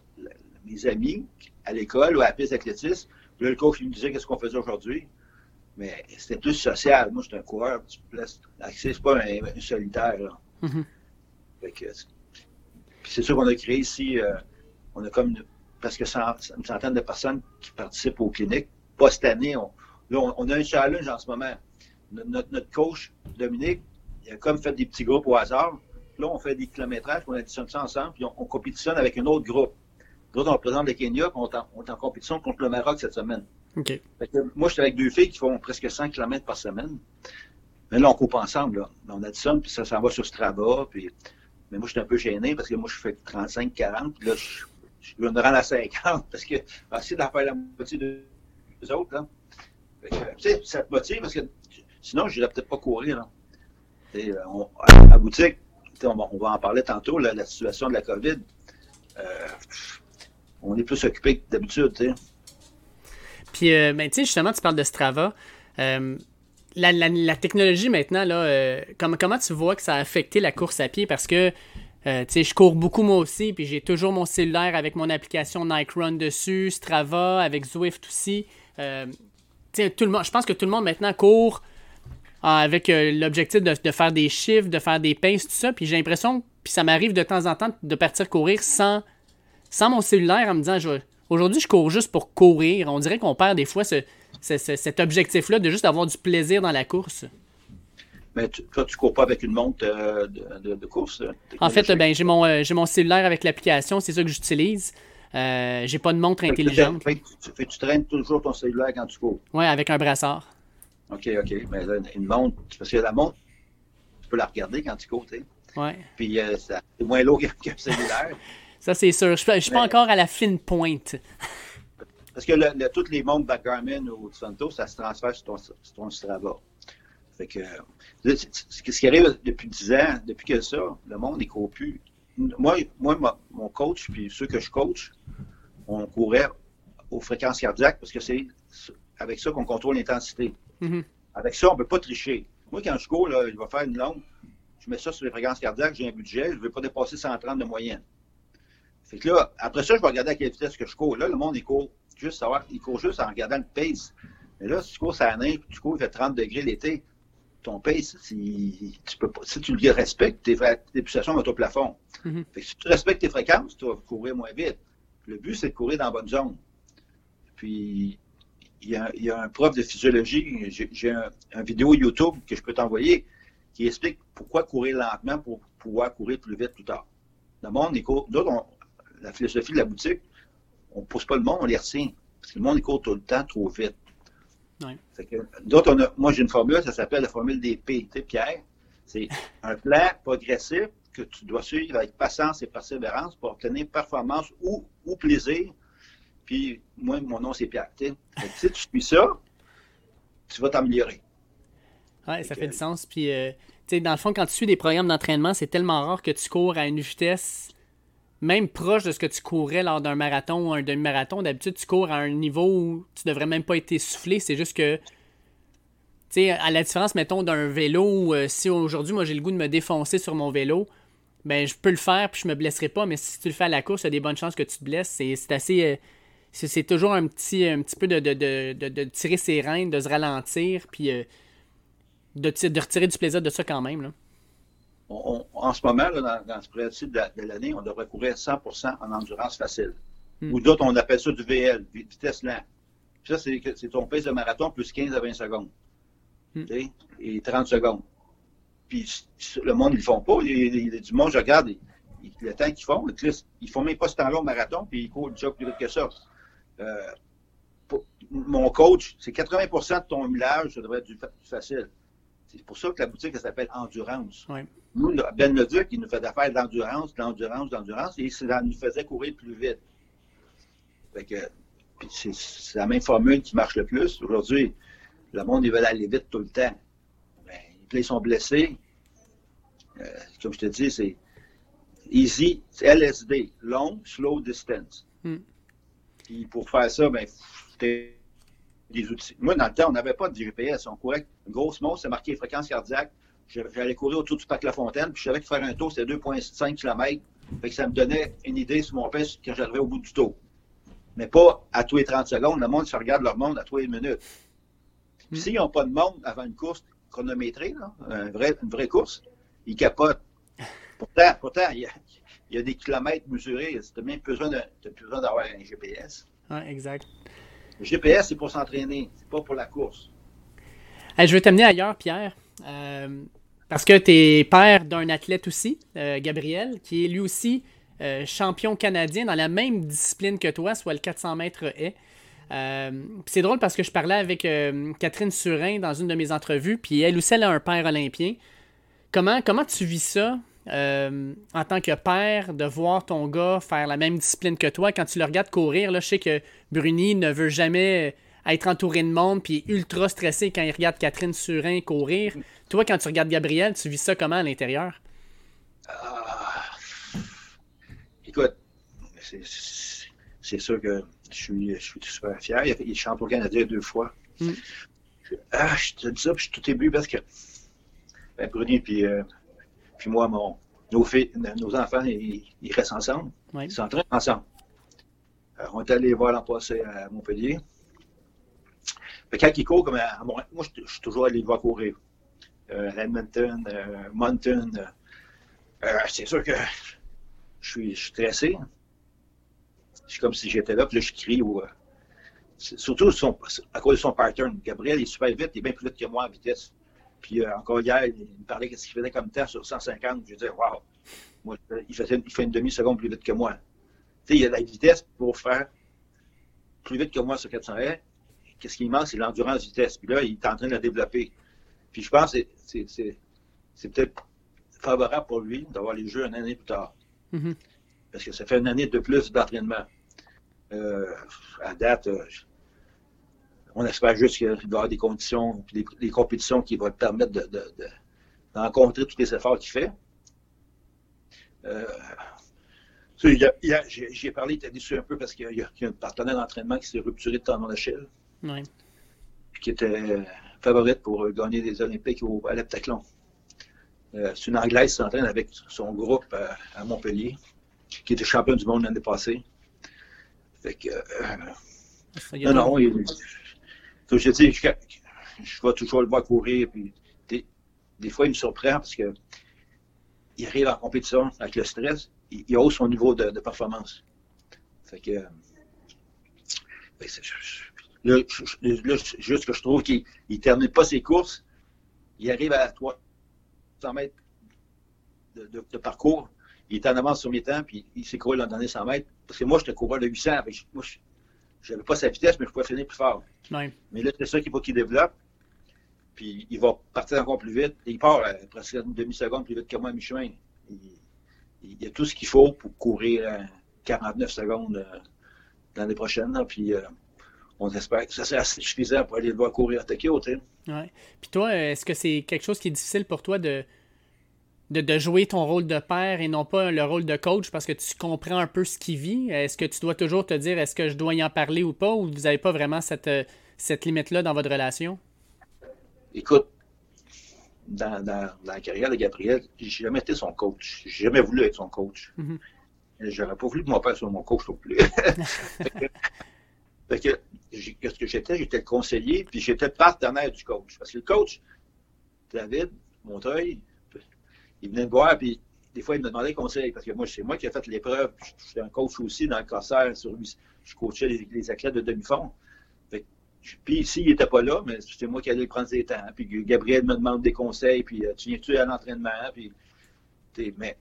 mes amis à l'école ou à la piste d'athlétisme. Puis là, le coach il me disait qu'est-ce qu'on faisait aujourd'hui? Mais c'était plus social. Moi, j'étais un coureur. C'est pas un, solitaire. Là. Mm-hmm. c'est sûr qu'on a créé ici, euh, on a comme presque une centaine de personnes qui participent aux cliniques. Pas cette année. On, on, a un challenge en ce moment. Notre, coach, Dominique, il a comme fait des petits groupes au hasard. Là, on fait des kilométrages, on additionne ça ensemble, puis on, on compétitionne avec un autre groupe. D'autres, on représente le Kenya, puis on est, en, compétition contre le Maroc cette semaine. moi, je suis avec deux filles qui font presque 100 km par semaine. Mais là, on coupe ensemble. Là. On additionne, puis ça s'en va sur Strava. Puis... Mais moi, je suis un peu gêné parce que moi, je fais 35-40, puis là, je, je me rends à 50 parce que essayer d'en faire la moitié autres. Là. Sais, ça te motive parce que sinon, je n'irais peut-être pas courir. Là. Euh, on, à la boutique, on va, on va, en parler tantôt, la situation de la COVID. Euh, on est plus occupé que d'habitude. Puis, euh, ben, justement, tu parles de Strava. Euh, la, technologie maintenant, là, euh, comment tu vois que ça a affecté la course à pied? Parce que, sais, je cours beaucoup moi aussi, puis j'ai toujours mon cellulaire avec mon application Nike Run dessus, Strava, avec Zwift aussi. Tout le monde, je pense que tout le monde maintenant court avec l'objectif de, de, faire des chiffres, de faire des paces, tout ça. Puis j'ai l'impression, puis ça m'arrive de temps en temps de partir courir sans sans mon cellulaire en me disant aujourd'hui je cours juste pour courir. On dirait qu'on perd des fois cet objectif-là de juste avoir du plaisir dans la course. Mais toi, tu cours pas avec une montre euh, de, course? Euh, en fait, ben, j'ai mon, euh, mon cellulaire avec l'application, c'est ça que j'utilise. Euh, j'ai pas de montre intelligente. tu, tu, traînes toujours ton cellulaire quand tu cours? Oui, avec un brassard. OK, OK. Mais une montre, parce que la montre, tu peux la regarder quand tu cours, tu sais. Oui. Puis c'est moins lourd (laughs) qu'un cellulaire. Ça, c'est sûr. Je ne suis pas encore à la fine pointe. Parce que le, toutes les montres de ou de Santo, ça se transfère sur ton, Strava. Fait que, ce qui arrive depuis 10 ans, depuis que ça, le monde n'est court plus. Moi, moi, mon coach, puis ceux que je coach, on courait aux fréquences cardiaques parce que c'est avec ça qu'on contrôle l'intensité. Mm-hmm. Avec ça, on ne peut pas tricher. Moi, quand je cours, là, je vais faire une longue, je mets ça sur les fréquences cardiaques, j'ai un budget, je ne vais pas dépasser 130 de moyenne. Fait que là, après ça, je vais regarder à quelle vitesse que je cours. Là, le monde, il court juste savoir, il court juste en regardant le pace. Mais là, si tu cours ça neige, tu cours, il fait 30 degrés l'été, ton pace, si tu, peux pas, si tu le respectes, tes, tes pulsations vont au plafond. Mm-hmm. fait que si tu respectes tes fréquences, tu vas courir moins vite. Le but, c'est de courir dans la bonne zone. Puis, il y a, il y a un prof de physiologie, j'ai un, un, vidéo YouTube que je peux t'envoyer qui explique pourquoi courir lentement pour pouvoir courir plus vite plus tard. Le monde, il court. La philosophie de la boutique, on ne pousse pas le monde, on les retient. Parce que le monde, il court tout le temps trop vite. D'autres, moi, j'ai une formule, ça s'appelle la formule des P. Tu sais, Pierre, c'est (laughs) un plan progressif que tu dois suivre avec patience et persévérance pour obtenir performance ou, ou plaisir. Puis, moi, mon nom, c'est Pierre. si tu suis ça, tu vas t'améliorer. Oui, ça fait du sens. Puis, euh, dans le fond, quand tu suis des programmes d'entraînement, c'est tellement rare que tu cours à une vitesse même proche de ce que tu courais lors d'un marathon ou un demi-marathon. D'habitude, tu cours à un niveau où tu devrais même pas être essoufflé. C'est juste que, tu sais, à la différence, mettons, d'un vélo, euh, si aujourd'hui, moi, j'ai le goût de me défoncer sur mon vélo, ben, je peux le faire puis je me blesserai pas. Mais si tu le fais à la course, il y a des bonnes chances que tu te blesses. C'est assez. Euh, c'est toujours un petit, un petit peu de, de, tirer ses reins, de se ralentir, puis euh, de, de retirer du plaisir de ça quand même. En ce moment, dans, ce principe de, l'année, on devrait courir 100% en endurance facile. Hmm. Ou d'autres, on appelle ça du VL, vitesse lente. ça, c'est ton pace de marathon plus 15 à 20 secondes. Hmm. Et 30 secondes. Puis le monde, ils ne font pas. Il, y a du monde, je regarde, le temps qu'ils font, ils ne font même pas ce temps-là au marathon, puis ils courent déjà plus vite que ça. Euh, mon coach, c'est 80% de ton village, ça devrait être du, facile. C'est pour ça que la boutique, elle s'appelle Endurance. Nous, Ben Leduc, il nous faisait faire de l'endurance, de l'endurance, de l'endurance, et ça nous faisait courir plus vite. c'est la même formule qui marche le plus. Aujourd'hui, le monde, il veut aller vite tout le temps. Ben, ils sont blessés. Euh, comme je te dis, c'est easy, c'est LSD, long, slow distance. Hmm. Puis pour faire ça, ben, des outils. Moi, dans le temps, on n'avait pas de GPS. On courait une grosse montre, c'est marqué fréquence cardiaque. J'allais courir autour du parc La Fontaine, puis je savais que faire un tour, c'était 2,5 km. Fait que ça me donnait une idée sur mon pèse quand j'arrivais au bout du tour. Mais pas à tous les 30 secondes. Le monde se regarde leur monde à tous les minutes. Puis s'ils n'ont pas de monde avant une course chronométrée, là, vrai, une vraie course, ils capotent. (laughs) Pourtant, pourtant il, y a, des kilomètres mesurés. Tu n'as même plus besoin d'avoir un GPS. Oui, exact. Le GPS, c'est pour s'entraîner, c'est pas pour la course. je vais t'amener ailleurs, Pierre. Euh, parce que tu es père d'un athlète aussi, euh, Gabriel, qui est lui aussi euh, champion canadien dans la même discipline que toi, soit le 400 mètres haies. c'est drôle parce que je parlais avec Catherine Surin dans une de mes entrevues, puis elle aussi, elle a un père olympien. Comment, comment tu vis ça en tant que père, de voir ton gars faire la même discipline que toi? Quand tu le regardes courir, là, je sais que Bruni ne veut jamais être entouré de monde puis ultra stressé quand il regarde Catherine Surin courir. Toi, quand tu regardes Gabriel, tu vis ça comment à l'intérieur? Ah. écoute, c'est sûr que je suis, je suis super fier. Il est champion canadien deux fois. Mm. Je, ah, je te dis ça, puis je suis tout ému parce que ben, Bruni puis, euh, puis moi, mon, nos, filles, nos enfants, ils, restent ensemble. Ils s'entraînent ensemble. Euh, on est allé voir l'an passé à Montpellier. quand ils courent, comme à, moi, je, suis toujours allé voir courir. Euh, Edmonton, euh, Mountain. Euh, c'est sûr que je suis, stressé. C'est comme si j'étais là, puis là, je crie. surtout à cause de son pattern. Gabriel est super vite, il est bien plus vite que moi en vitesse. Puis encore hier, il me parlait de ce qu'il faisait comme temps sur 150. Je disais, waouh, moi, il, fait une demi-seconde plus vite que moi. Tu sais, il a la vitesse pour faire plus vite que moi sur 400 Qu'est-ce qui manque, c'est l'endurance vitesse. Puis là, il est en train de la développer. Puis je pense que c'est peut-être favorable pour lui d'avoir les Jeux une année plus tard. Mm-hmm. Parce que ça fait une année de plus d'entraînement. Euh, à date, euh, on espère juste qu'il va y avoir des conditions, des, compétitions qui vont te permettre de, de, rencontrer tous les efforts qu'il fait. Euh, J'ai parlé, il déçu un peu parce qu'il y, a un partenaire d'entraînement qui s'est rupturé de tendon d'Achille. Oui. Qui était favorite pour euh, gagner des Olympiques au, à l'heptathlon. Euh, c'est une Anglaise qui s'entraîne avec son groupe euh, à, Montpellier, qui était champion du monde l'année passée. Fait que. non, non, il, je dis, je, vais toujours le voir courir. Puis des, fois, il me surprend parce que il arrive en compétition avec le stress, il, hausse son niveau de, performance. Fait que. Ben, Là, juste que je trouve qu'il ne termine pas ses courses. Il arrive à 300 mètres de, parcours. Il est en avance sur mes temps, puis il s'est dans les derniers 100 mètres. Parce que moi, te courais de 800. moi, je n'avais pas sa vitesse, mais je pouvais finir plus fort. Mais là, c'est ça qu'il faut qu'il développe. Puis il va partir encore plus vite. il part euh, presque une demi-seconde plus vite que moi à mi-chemin. Il, y a tout ce qu'il faut pour courir 49 secondes euh, l'année prochaine. puis on espère que ça c'est assez suffisant pour aller le voir courir à Tokyo. Ouais. Puis toi, est-ce que c'est quelque chose qui est difficile pour toi de, de, jouer ton rôle de père et non pas le rôle de coach parce que tu comprends un peu ce qu'il vit? Est-ce que tu dois toujours te dire est-ce que je dois y en parler ou pas ou vous n'avez pas vraiment cette, cette limite-là dans votre relation? Écoute, dans, la carrière de Gabriel, j'ai jamais été son coach. J'ai jamais voulu être son coach. Mm-hmm. J'aurais pas voulu que mon père soit mon coach non plus. (laughs) Fait que, qu'est-ce que j'étais? J'étais le conseiller, puis j'étais partenaire du coach. Parce que le coach, David Montreuil, il venait me voir, puis des fois, il me demandait conseil, parce que moi, c'est moi qui ai fait l'épreuve. Je suis un coach aussi dans le cancer. Sur. Je coachais les, athlètes de demi-fond. Puis ici, il n'était pas là, mais c'est moi qui allais prendre ses temps. Puis Gabriel me demande des conseils, puis euh, tu viens-tu à l'entraînement? Puis, mais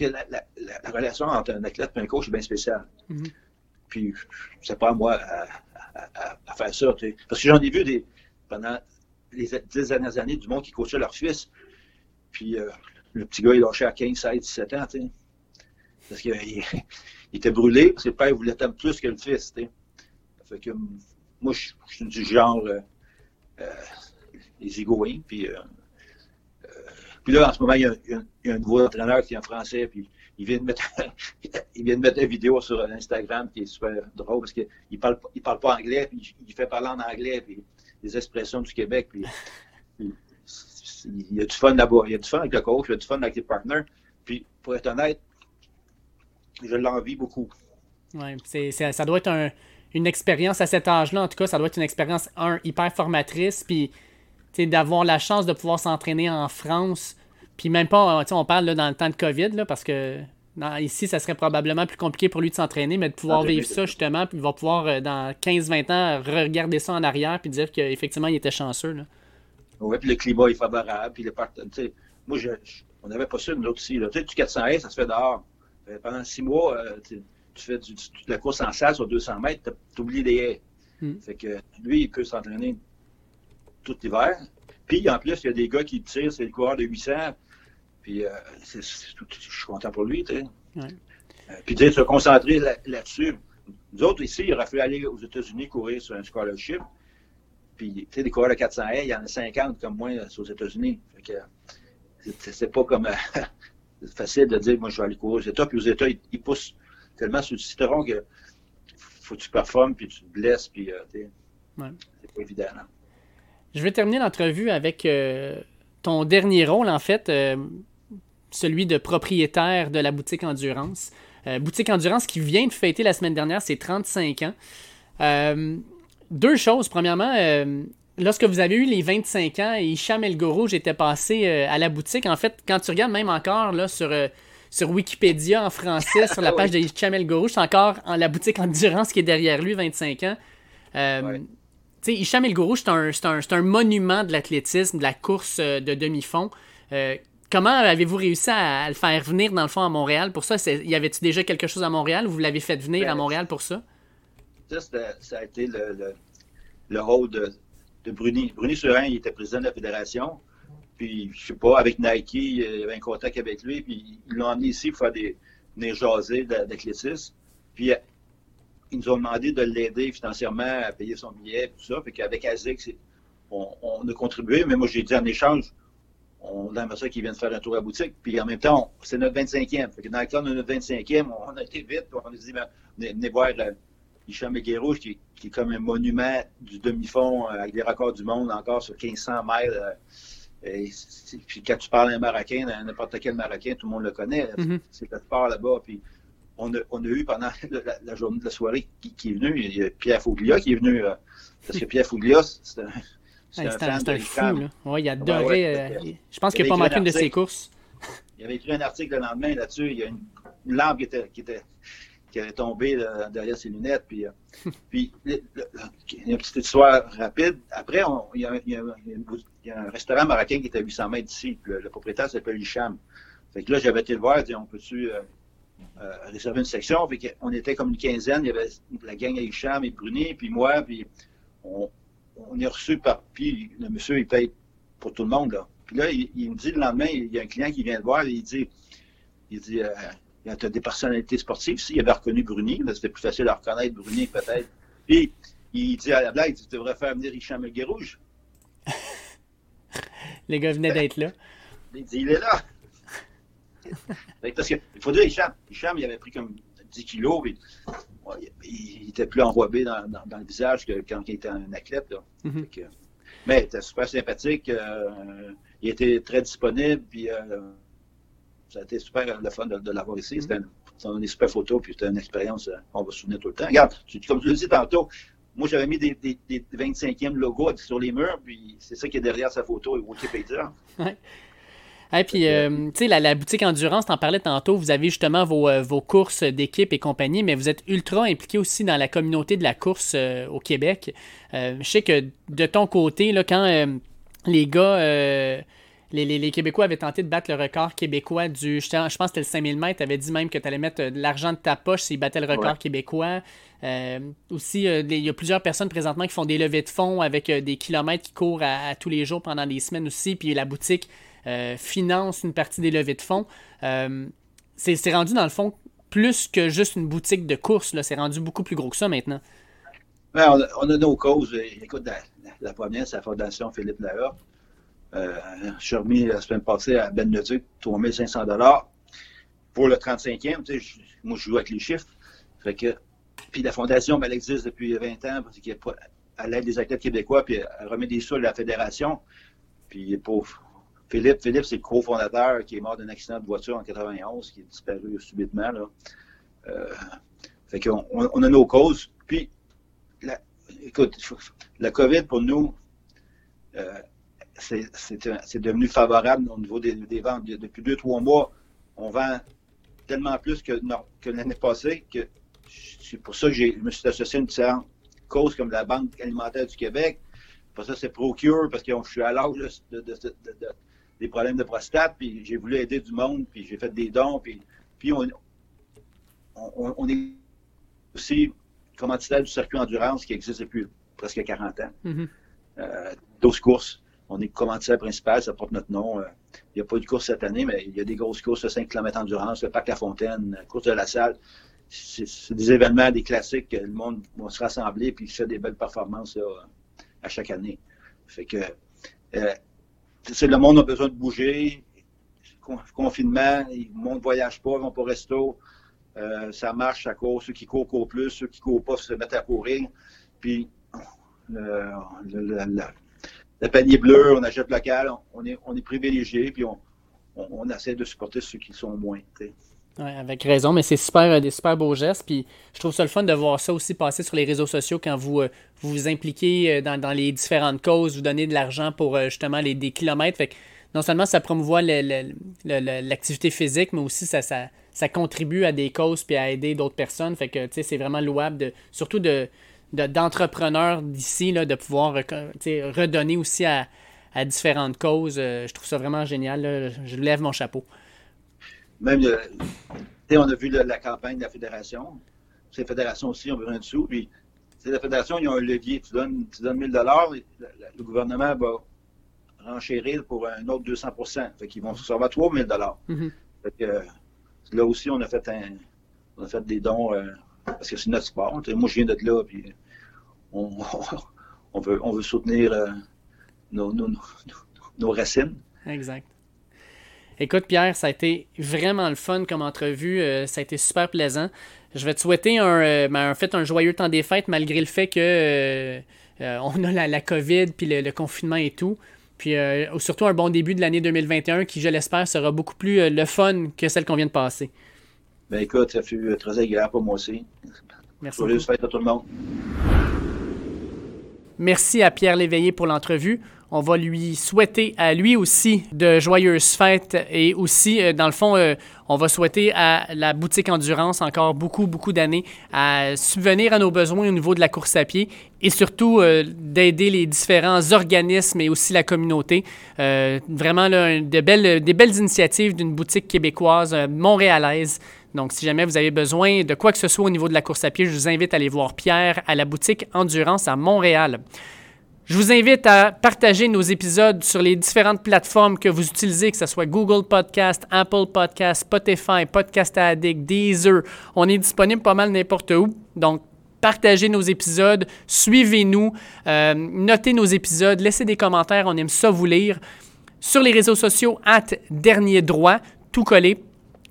la, la, la, relation entre un athlète et un coach est bien spéciale. Mm-hmm. Puis, c'est pas à moi à, faire ça. Parce que j'en ai vu des, pendant les dix dernières années du monde qui coachait leur fils. Puis, euh, le petit gars, il lâchait à 15, 16, 17 ans. Parce qu'il il était brûlé, parce que le père voulait tant plus que le fils. Fait que moi, je, suis du genre euh, euh, les égouins. Puis, Puis là, en ce moment, il y a, un nouveau entraîneur qui est en français, puis il vient de mettre, (laughs) il une vidéo sur Instagram qui est super drôle parce qu'il ne parle, pas anglais, puis il fait parler en anglais, puis les expressions du Québec, (laughs) il y a du fun là-bas. Il y a du fun avec le coach, il y a du fun avec les partenaires. Puis, pour être honnête, je l'envie beaucoup. Oui, ça doit être une expérience à cet âge-là, en tout cas, ça doit être une expérience, un, hyper formatrice, puis d'avoir la chance de pouvoir s'entraîner en France, puis même pas, on parle là, dans le temps de COVID, là, parce que ici, ça serait probablement plus compliqué pour lui de s'entraîner, mais de pouvoir vivre ça justement, puis il va pouvoir, euh, dans 15-20 ans, regarder ça en arrière, puis dire qu'effectivement, il était chanceux. Là. Oui, puis le climat est favorable, puis les partenaires. Moi, je, on n'avait pas ça, nous autres. Là. Tu sais, du 400 ça se fait dehors. Euh, pendant six mois, euh, tu, fais du, de la course en salle sur 200 mètres, tu oublies les haies. Hmm. Fait que lui, il peut s'entraîner tout l'hiver. Puis en plus, il y a des gars qui tirent, c'est le coureur de 800. Puis euh, je suis content pour lui, tu sais. puis tu sais, se concentrer là-dessus. nous autres, ici, il aurait fallu aller aux États-Unis courir sur un scholarship. Puis, tu sais, des coureurs de 400 haies, il y en a 50 comme moi aux États-Unis. Fait que c'est pas comme (laughs) c'est facile de dire, moi, je vais aller courir aux États. Puis aux États, ils, poussent tellement sur le citron que faut que tu performes, puis tu te blesses, puis euh, c'est pas évident. Je vais terminer l'entrevue avec euh, ton dernier rôle, en fait, euh, celui de propriétaire de la boutique Endurance. boutique Endurance qui vient de fêter la semaine dernière ses 35 ans. Deux choses. Premièrement, lorsque vous avez eu les 25 ans et Hicham El Goro, j'étais passé euh, à la boutique. En fait, quand tu regardes même encore là, sur, euh, sur Wikipédia en français, sur la (laughs) page de Hicham El Goro, c'est encore en la boutique Endurance qui est derrière lui, 25 ans. Euh, Tu sais, Hicham El Goro, c'est un, un, un, monument de l'athlétisme, de la course euh, de demi-fond. comment avez-vous réussi à, le faire venir, dans le fond, à Montréal pour ça? Y avait-tu déjà quelque chose à Montréal ou vous l'avez fait venir à ben, Montréal pour ça? Ça, a été le, le, le rôle de de Bruni. Bruni Surin, il était président de la fédération. Puis, je sais pas, avec Nike, il y avait un contact avec lui. Puis, ils l'ont emmené ici pour faire des, venir jaser. Puis, ils nous ont demandé de l'aider financièrement à payer son billet, tout ça. Fait qu'avec ASIC, on, a contribué. Mais moi, j'ai dit en échange, on aimerait ça qu'il vienne faire un tour à boutique. Puis en même temps, c'est notre 25e. Fait dans le cas de notre 25e, on a été vite. On a dit, ben, venez, voir Hicham Rouge, qui, qui, est comme un monument du demi-fond euh, avec des records du monde encore sur 1500 miles. Euh, et puis quand tu parles un Marocain, n'importe quel Marocain, tout le monde le connaît. Mm-hmm. C'est le sport là-bas. Puis on a, on a, eu pendant (laughs) la, journée de la soirée qui, est venu, il y a Pierre Fouglia qui est venu. Euh, parce que Pierre Fouglia, c'est un, c'est un, un fou, là. Ouais, il adorait. je pense qu'il n'a pas manqué une de ses courses. Il avait écrit un article le lendemain là-dessus. Il y a une, une lampe qui était, qui était qui est tombé derrière ses lunettes. Puis, euh, (laughs) puis y a une petite histoire rapide. Après, il, y a, un restaurant marocain qui est à 800 mètres d'ici. Le, propriétaire s'appelle Hicham. Fait que là, j'avais été le voir, dit, on peut-tu euh, euh, réserver une section? On était comme une quinzaine. Il y avait la gang à Hicham et Bruni, puis moi, puis on, est reçu par... Puis le monsieur, il paye pour tout le monde, là. Puis là, il, me dit le lendemain, il y a un client qui vient le voir, et il dit... Il dit il y a des personnalités sportives. S'il avait reconnu Bruni, c'était plus facile à reconnaître Bruni peut-être. Puis, il dit à la blague, tu devrais faire venir Hicham El Rouge. Les (laughs) gars venaient d'être là. Il dit, il est là. (laughs) Parce qu'il faut dire, Hicham, Hicham, il avait pris comme 10 kilos, puis, il, était plus enrobé dans, dans, le visage que quand il était un athlète. Là. Mm-hmm. mais il était super sympathique, euh, il était très disponible, puis euh, ça a été super le fun de, l'avoir ici. C'était une, super photo, puis c'était une expérience euh, qu'on va se souvenir tout le temps. Regarde, comme tu le dis tantôt, moi, j'avais mis des, 25e logos sur les murs, puis c'est ça qui est derrière sa photo et Wikipédia. (laughs) Ouais. Et puis, euh, tu sais, la, boutique Endurance, t'en parlais tantôt, vous avez justement vos, euh, courses d'équipe et compagnie, mais vous êtes ultra impliqué aussi dans la communauté de la course au Québec. je sais que de ton côté, là, quand les gars les, Québécois avaient tenté de battre le record québécois du. Je, pense que c'était le 5000 mètres. Tu avais dit même que tu allais mettre euh, de l'argent de ta poche s'ils battaient le record québécois. Euh, aussi, euh, il y a plusieurs personnes présentement qui font des levées de fonds avec des kilomètres qui courent à, tous les jours pendant des semaines aussi. Puis la boutique finance une partie des levées de fonds. c'est rendu dans le fond plus que juste une boutique de course. C'est rendu beaucoup plus gros que ça maintenant. on, a, nos causes. Écoute, la, première, c'est la Fondation Philippe Lahore Euh, je suis remis la semaine passée à Ben Leduc 3500 dollars pour le 35e. Tu sais, moi, je joue avec les chiffres. Fait que, puis la fondation, ben, elle existe depuis 20 ans parce qu'elle à l'aide des athlètes québécois, puis elle remet des sous à la fédération. Puis Philippe, Philippe, c'est le cofondateur qui est mort d'un accident de voiture en 91, qui est disparu subitement. Euh, fait qu'on on a nos causes. Puis, écoute, la COVID pour nous, euh, c'est devenu favorable au niveau des, ventes. Depuis deux, trois mois, on vend tellement plus que, que l'année passée que c'est pour ça que je me suis associé à une différente cause comme la Banque alimentaire du Québec. Pour ça, c'est Procure, parce que je suis à l'âge de, des problèmes de prostate, puis j'ai voulu aider du monde, puis j'ai fait des dons, puis, puis on, on, est aussi commanditaire du circuit endurance qui existe depuis presque 40 ans. 12 mm-hmm. euh, courses. On est commanditaire principal, ça porte notre nom. Euh, il n'y a pas de course cette année, mais il y a des grosses courses de 5 km endurance, le Parc La Fontaine, la course de la salle. C'est des événements, des classiques que le monde va se rassembler puis fait des belles performances à chaque année. Fait que euh, le monde a besoin de bouger. Confinement, le monde ne voyage pas, ne vont pas au resto. Euh, ça marche, ça court. Ceux qui courent, courent plus. Ceux qui courent pas se mettent à courir. Puis, panier bleu, on achète local, on est, on est privilégié, puis on, essaie de supporter ceux qui sont moins. Ouais, avec raison, mais c'est super, euh, des super beaux gestes. Puis je trouve ça le fun de voir ça aussi passer sur les réseaux sociaux quand vous euh, vous, impliquez euh, dans, les différentes causes, vous donnez de l'argent pour justement les, des kilomètres. Fait que non seulement ça promouvoit l'activité physique, mais aussi ça, ça, ça, contribue à des causes puis à aider d'autres personnes. Fait que c'est vraiment louable, de, surtout de d'entrepreneurs d'ici, de pouvoir redonner aussi à, à différentes causes. je trouve ça vraiment génial. Je lève mon chapeau même, euh, on a vu la campagne de la fédération. Ces fédérations aussi ont besoin de sous. Puis, la fédération, ils ont un levier. Tu donnes, tu donnes 1000 dollars, le gouvernement va renchérir pour un autre 200% Fait qu'ils vont se recevoir 3000 dollars. Mm-hmm. là aussi, on a fait un, on a fait des dons euh, parce que c'est notre sport. moi, je viens de là, puis on, (laughs) on, veut, on veut soutenir euh, nos, nos, racines. Exact. Écoute, Pierre, ça a été vraiment le fun comme entrevue. Euh, ça a été super plaisant. Je vais te souhaiter un, euh, ben, fait, un joyeux temps des fêtes, malgré le fait que on a la, COVID puis le, confinement et tout. Puis surtout un bon début de l'année 2021 qui, je l'espère, sera beaucoup plus le fun que celle qu'on vient de passer. Ben écoute, ça fut très agréable pour moi aussi. Merci. Joyeuses fêtes à tout le monde. Merci à Pierre Léveillé pour l'entrevue. On va lui souhaiter à lui aussi de joyeuses fêtes et aussi, euh, dans le fond, euh, on va souhaiter à la boutique Endurance encore beaucoup, beaucoup d'années à subvenir à nos besoins au niveau de la course à pied et surtout euh, d'aider les différents organismes et aussi la communauté. vraiment, là, de belles, des belles initiatives d'une boutique québécoise montréalaise. Donc, si jamais vous avez besoin de quoi que ce soit au niveau de la course à pied, je vous invite à aller voir Pierre à la boutique Endurance à Montréal. Je vous invite à partager nos épisodes sur les différentes plateformes que vous utilisez, que ce soit Google Podcast, Apple Podcast, Spotify, Podcast Addict, Deezer. On est disponible pas mal n'importe où. Donc, partagez nos épisodes, suivez-nous, euh, notez nos épisodes, laissez des commentaires, on aime ça vous lire. Sur les réseaux sociaux, at dernier droit, tout collé.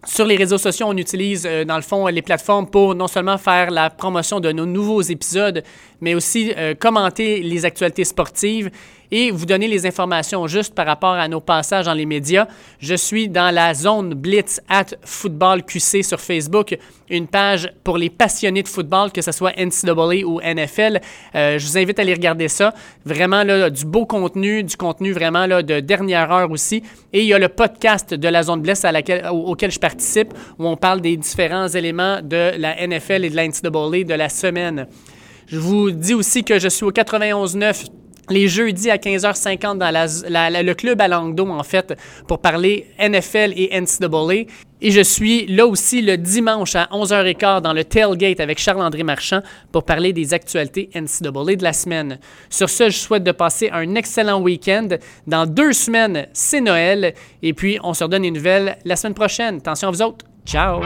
Sur les réseaux sociaux, on utilise euh, dans le fond les plateformes pour non seulement faire la promotion de nos nouveaux épisodes, mais aussi euh, commenter les actualités sportives et vous donner les informations justes par rapport à nos passages dans les médias. Je suis dans la zone Blitz at Football QC sur Facebook, une page pour les passionnés de football, que ce soit NCAA ou NFL. Euh, je vous invite à aller regarder ça. Vraiment là, du beau contenu, du contenu vraiment là, de dernière heure aussi. Et il y a le podcast de la zone Blitz auquel je participe, où on parle des différents éléments de la NFL et de la NCAA de la semaine. Je vous dis aussi que je suis au 91.9 les jeudis à 15h50 dans le club à Langdo, en fait, pour parler NFL et NCAA. Et je suis là aussi le dimanche à 11h15 dans le Tailgate avec Charles-André Marchand pour parler des actualités NCAA de la semaine. Sur ce, je souhaite de passer un excellent week-end. Dans deux semaines, c'est Noël. Et puis, on se redonne des nouvelles la semaine prochaine. Attention à vous autres. Ciao!